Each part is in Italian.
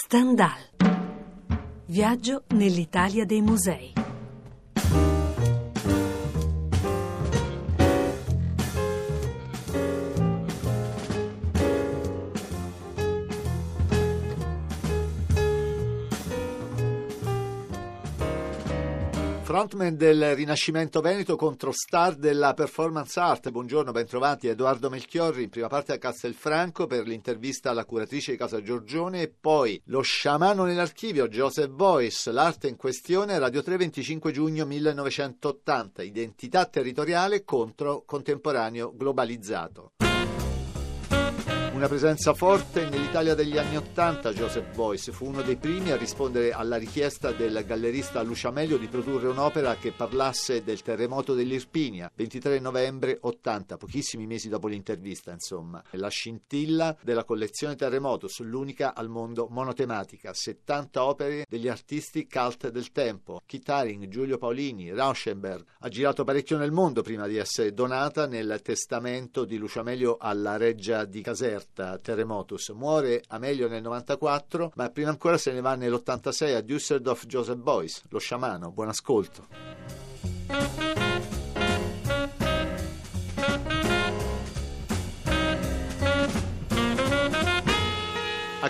Stendhal. Viaggio nell'Italia dei musei. Frontman del Rinascimento Veneto contro star della performance art. Buongiorno, bentrovati. Edoardo Melchiorri in prima parte a Castelfranco per l'intervista alla curatrice di Casa Giorgione e poi lo sciamano nell'archivio Joseph Boyce, l'arte in questione, Radio 3 25 giugno 1980, identità territoriale contro contemporaneo globalizzato. Una presenza forte nell'Italia degli anni Ottanta, Joseph Boyce fu uno dei primi a rispondere alla richiesta del gallerista Lucia Meglio di produrre un'opera che parlasse del terremoto dell'Irpinia, 23 novembre 80, pochissimi mesi dopo l'intervista, insomma. La scintilla della collezione Terremoto, l'unica al mondo monotematica, 70 opere degli artisti cult del tempo. Kit Haring, Giulio Paolini, Rauschenberg. Ha girato parecchio nel mondo prima di essere donata nel testamento di Lucia Meglio alla reggia di Caserta Roberta Terremotus muore a meglio nel 94, ma prima ancora se ne va nell'86 a Düsseldorf Joseph Boyce, lo sciamano. Buon ascolto.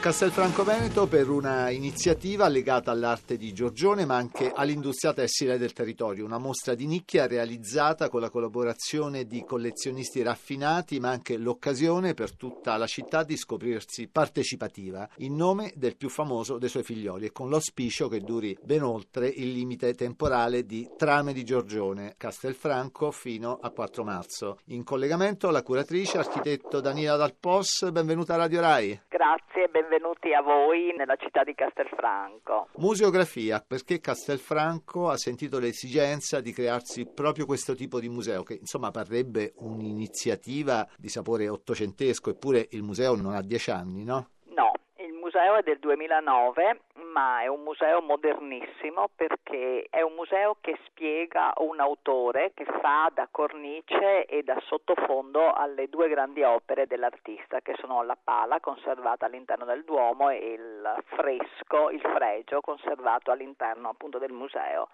Castelfranco Veneto per una iniziativa legata all'arte di Giorgione ma anche all'industria tessile del territorio, una mostra di nicchia realizzata con la collaborazione di collezionisti raffinati ma anche l'occasione per tutta la città di scoprirsi partecipativa in nome del più famoso dei suoi figlioli e con l'auspicio che duri ben oltre il limite temporale di Trame di Giorgione, Castelfranco fino a 4 marzo. In collegamento la curatrice architetto Daniela Dalpos, benvenuta a Radio Rai. Grazie, benvenuta benvenuti a voi nella città di Castelfranco. Museografia, perché Castelfranco ha sentito l'esigenza di crearsi proprio questo tipo di museo, che insomma parrebbe un'iniziativa di sapore ottocentesco, eppure il museo non ha dieci anni, no? No, il museo è del 2009 ma è un museo modernissimo perché è un museo che spiega un autore che fa da cornice e da sottofondo alle due grandi opere dell'artista che sono la pala conservata all'interno del Duomo e il fresco, il fregio conservato all'interno appunto del museo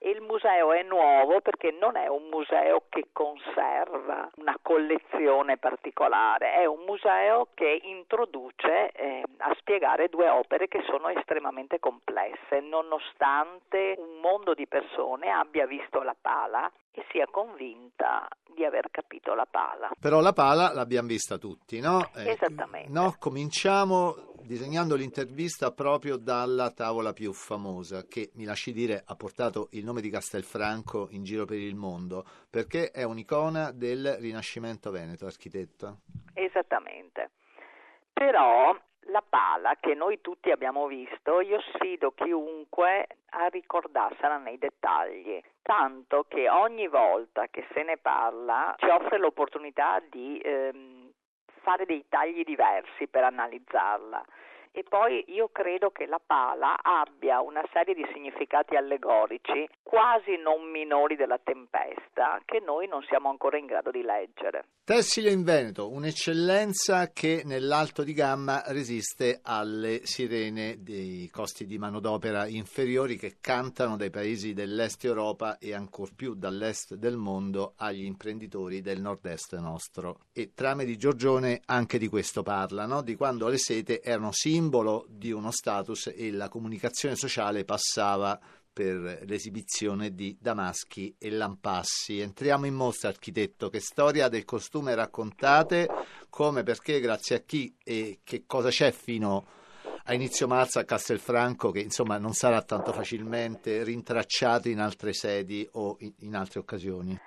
il museo è nuovo perché non è un museo che conserva una collezione particolare, è un museo che introduce eh, a spiegare due opere che sono estremamente complesse, nonostante un mondo di persone abbia visto la pala e sia convinta di aver capito la pala. Però la pala l'abbiamo vista tutti, no? Eh, Esattamente. No, cominciamo disegnando l'intervista proprio dalla tavola più famosa, che mi lasci dire ha portato il nome di Castelfranco in giro per il mondo, perché è un'icona del Rinascimento Veneto, architetto. Esattamente. Però la pala che noi tutti abbiamo visto, io sfido chiunque a ricordarsela nei dettagli, tanto che ogni volta che se ne parla ci offre l'opportunità di ehm, fare dei tagli diversi per analizzarla e poi io credo che la pala abbia una serie di significati allegorici quasi non minori della tempesta che noi non siamo ancora in grado di leggere. Tessile in Veneto, un'eccellenza che nell'alto di gamma resiste alle sirene dei costi di manodopera inferiori che cantano dai paesi dell'est Europa e ancor più dall'est del mondo agli imprenditori del nord-est nostro. E trame di Giorgione anche di questo parlano, di quando le sete erano simbolo simbolo di uno status e la comunicazione sociale passava per l'esibizione di damaschi e lampassi. Entriamo in mostra, architetto, che storia del costume raccontate, come, perché, grazie a chi e che cosa c'è fino a inizio marzo a Castelfranco che insomma non sarà tanto facilmente rintracciato in altre sedi o in, altre occasioni.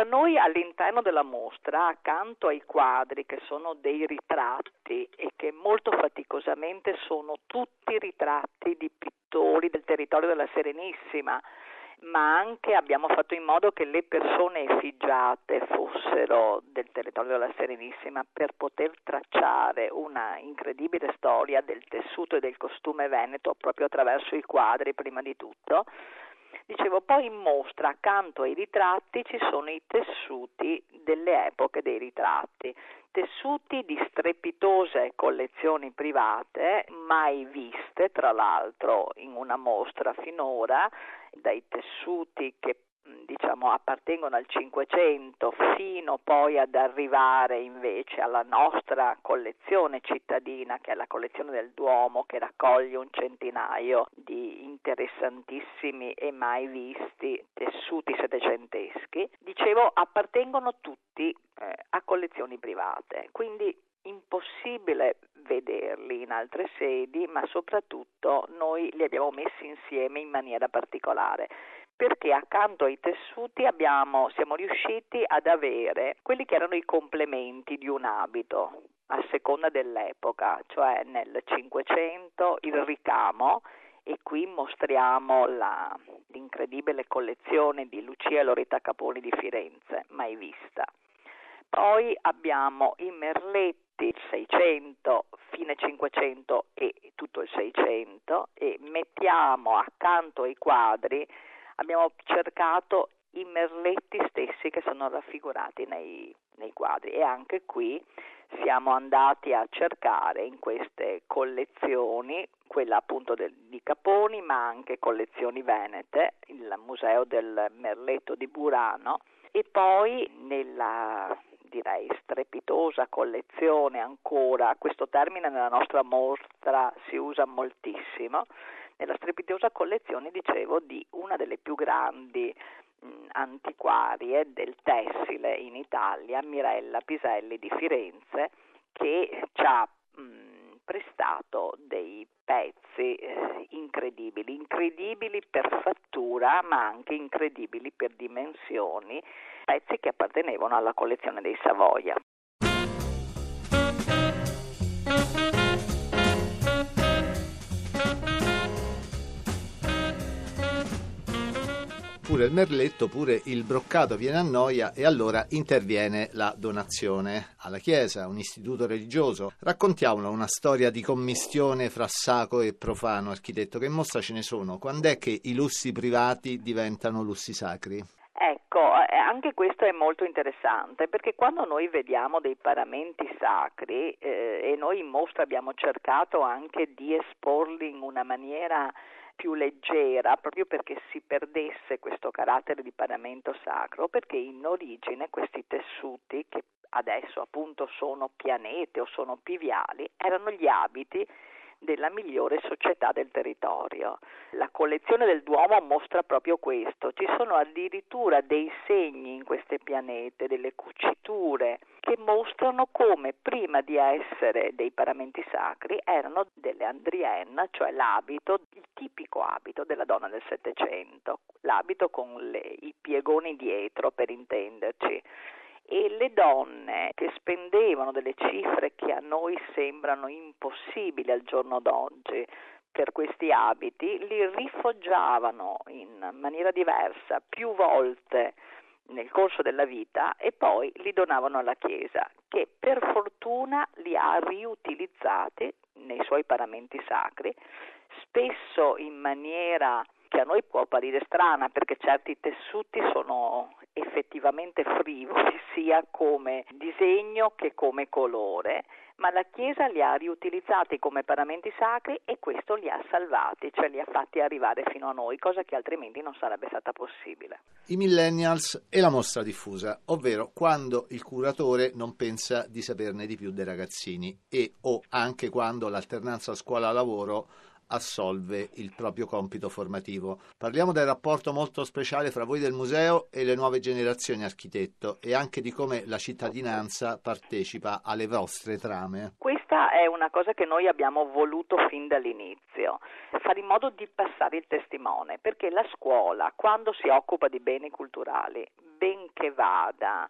Allora noi all'interno della mostra, accanto ai quadri che sono dei ritratti e che molto faticosamente sono tutti ritratti di pittori del territorio della Serenissima, ma anche abbiamo fatto in modo che le persone effigiate fossero del territorio della Serenissima per poter tracciare una incredibile storia del tessuto e del costume veneto proprio attraverso i quadri prima di tutto Dicevo, poi in mostra accanto ai ritratti ci sono i tessuti delle epoche dei ritratti. tessuti di strepitose collezioni private, mai viste tra l'altro in una mostra finora, dai tessuti che diciamo, appartengono al Cinquecento fino poi ad arrivare invece alla nostra collezione cittadina che è la collezione del Duomo che raccoglie un centinaio di interessantissimi e mai visti tessuti settecenteschi, dicevo appartengono tutti eh, a collezioni private, quindi impossibile vederli in altre sedi, ma soprattutto noi li abbiamo messi insieme in maniera particolare perché accanto ai tessuti abbiamo, siamo riusciti ad avere quelli che erano i complementi di un abito a seconda dell'epoca, cioè nel Cinquecento il ricamo e qui mostriamo la, l'incredibile collezione di Lucia Loretta Caponi di Firenze, mai vista. Poi abbiamo i merletti il 600, fine 500 e tutto il 600 e mettiamo accanto ai quadri abbiamo cercato i merletti stessi che sono raffigurati nei, nei quadri e anche qui siamo andati a cercare in queste collezioni, quella appunto del, di Caponi, ma anche collezioni venete, il Museo del Merletto di Burano e poi nella direi strepitosa collezione ancora, questo termine nella nostra mostra si usa moltissimo, nella strepitosa collezione, dicevo, di una delle più grandi mh, antiquarie del tessile in Italia, Mirella Piselli di Firenze, che ci ha mh, prestato dei pezzi eh, incredibili, incredibili per fattura ma anche incredibili per dimensioni, pezzi che appartenevano alla collezione dei Savoia. Pure il merletto, pure il broccato viene a noia e allora interviene la donazione alla Chiesa, un istituto religioso. Raccontiamolo una storia di commistione fra sacro e profano, architetto, che mostra ce ne sono. Quando è che i lussi privati diventano lussi sacri? Ecco, eh, anche questo è molto interessante perché quando noi vediamo dei paramenti sacri eh, e noi in mostra abbiamo cercato anche di esporli in una maniera più leggera proprio perché si perdesse questo carattere di paramento sacro, perché in origine questi tessuti che adesso appunto sono pianete o sono piviali, erano gli abiti della migliore società del territorio. La collezione del Duomo mostra proprio questo, ci sono addirittura dei segni in queste pianete, delle cuciture che mostrano come prima di essere dei paramenti sacri erano delle andrienne, cioè l'abito, il tipico abito della donna del Settecento, l'abito con le, i piegoni dietro per intenderci le donne che spendevano delle cifre che a noi sembrano impossibili al giorno d'oggi per questi abiti li rifoggiavano in maniera diversa più volte nel corso della vita e poi li donavano alla Chiesa che per fortuna li ha riutilizzati nei suoi paramenti sacri, spesso in maniera che a noi può apparire strana perché certi tessuti sono effettivamente frivoli sia come disegno che come colore, ma la Chiesa li ha riutilizzati come paramenti sacri e questo li ha salvati, cioè li ha fatti arrivare fino a noi, cosa che altrimenti non sarebbe stata possibile. I millennials e la mostra diffusa, ovvero quando il curatore non pensa di saperne di più dei ragazzini e o anche quando l'alternanza scuola-lavoro assolve il proprio compito formativo. Parliamo del rapporto molto speciale fra voi del museo e le nuove generazioni architetto e anche di come la cittadinanza partecipa alle vostre trame. Questa è una cosa che noi abbiamo voluto fin dall'inizio, fare in modo di passare il testimone, perché la scuola, quando si occupa di beni culturali, benché vada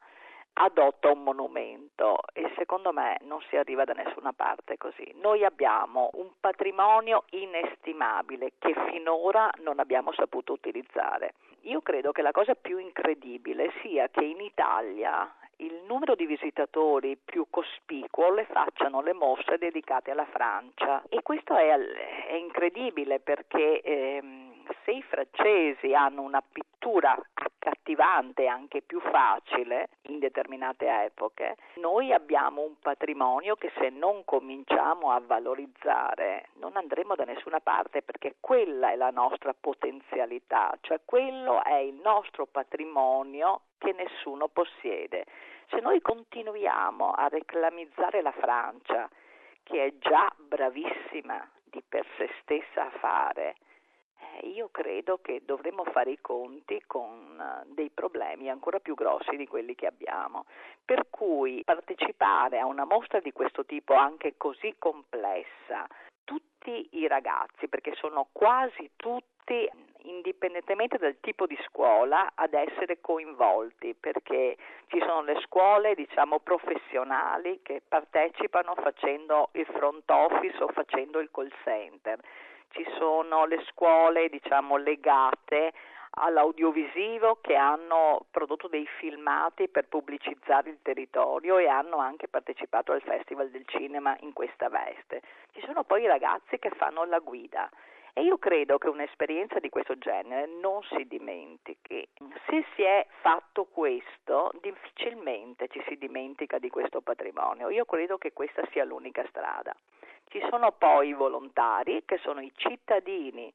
adotta un monumento e secondo me non si arriva da nessuna parte così. Noi abbiamo un patrimonio inestimabile che finora non abbiamo saputo utilizzare. Io credo che la cosa più incredibile sia che in Italia il numero di visitatori più cospicuo le facciano le mostre dedicate alla Francia e questo è, è incredibile perché ehm, se i francesi hanno una pittura accattivante, anche più facile in determinate epoche, noi abbiamo un patrimonio che se non cominciamo a valorizzare non andremo da nessuna parte perché quella è la nostra potenzialità, cioè quello è il nostro patrimonio che nessuno possiede. Se noi continuiamo a reclamizzare la Francia, che è già bravissima di per sé stessa a fare, io credo che dovremmo fare i conti con uh, dei problemi ancora più grossi di quelli che abbiamo. Per cui partecipare a una mostra di questo tipo, anche così complessa, tutti i ragazzi, perché sono quasi tutti indipendentemente dal tipo di scuola ad essere coinvolti perché ci sono le scuole diciamo professionali che partecipano facendo il front office o facendo il call center ci sono le scuole diciamo, legate all'audiovisivo che hanno prodotto dei filmati per pubblicizzare il territorio e hanno anche partecipato al Festival del Cinema in questa veste. Ci sono poi i ragazzi che fanno la guida e io credo che un'esperienza di questo genere non si dimentichi. Se si è fatto questo, difficilmente ci si dimentica di questo patrimonio. Io credo che questa sia l'unica strada. Ci sono poi i volontari, che sono i cittadini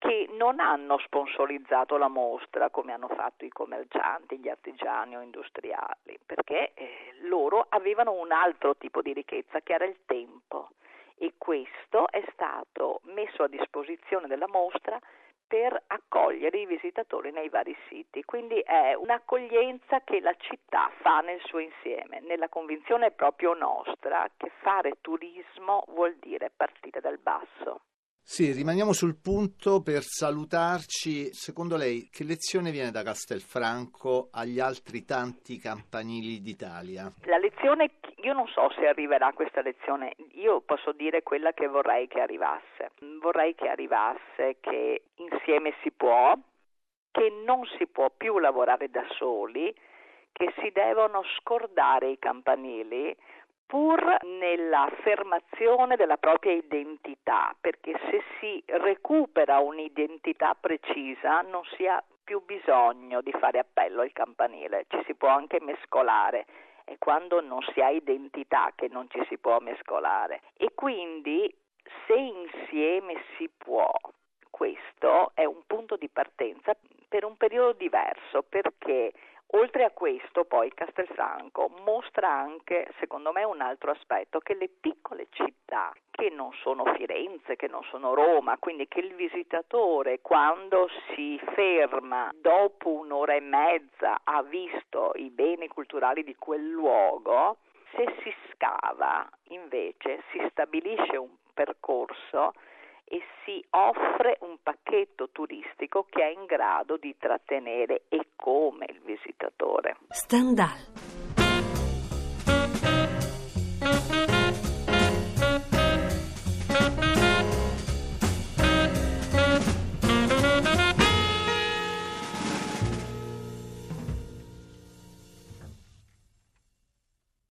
che non hanno sponsorizzato la mostra come hanno fatto i commercianti, gli artigiani o industriali, perché eh, loro avevano un altro tipo di ricchezza che era il tempo e questo è stato messo a disposizione della mostra per accogliere i visitatori nei vari siti. Quindi è un'accoglienza che la città fa nel suo insieme, nella convinzione proprio nostra che fare turismo vuol dire partire dal basso. Sì, rimaniamo sul punto per salutarci. Secondo lei che lezione viene da Castelfranco agli altri tanti campanili d'Italia? La lezione, io non so se arriverà questa lezione, io posso dire quella che vorrei che arrivasse. Vorrei che arrivasse che insieme si può, che non si può più lavorare da soli, che si devono scordare i campanili pur nell'affermazione della propria identità, perché se si recupera un'identità precisa non si ha più bisogno di fare appello al campanile, ci si può anche mescolare è quando non si ha identità che non ci si può mescolare. E quindi se insieme si può questo è un punto di partenza per un periodo diverso perché Oltre a questo, poi Castelfranco mostra anche, secondo me, un altro aspetto, che le piccole città, che non sono Firenze, che non sono Roma, quindi che il visitatore quando si ferma dopo un'ora e mezza ha visto i beni culturali di quel luogo, se si scava invece si stabilisce un percorso e si offre un pacchetto turistico che è in grado di trattenere e come il visitatore. Stendhal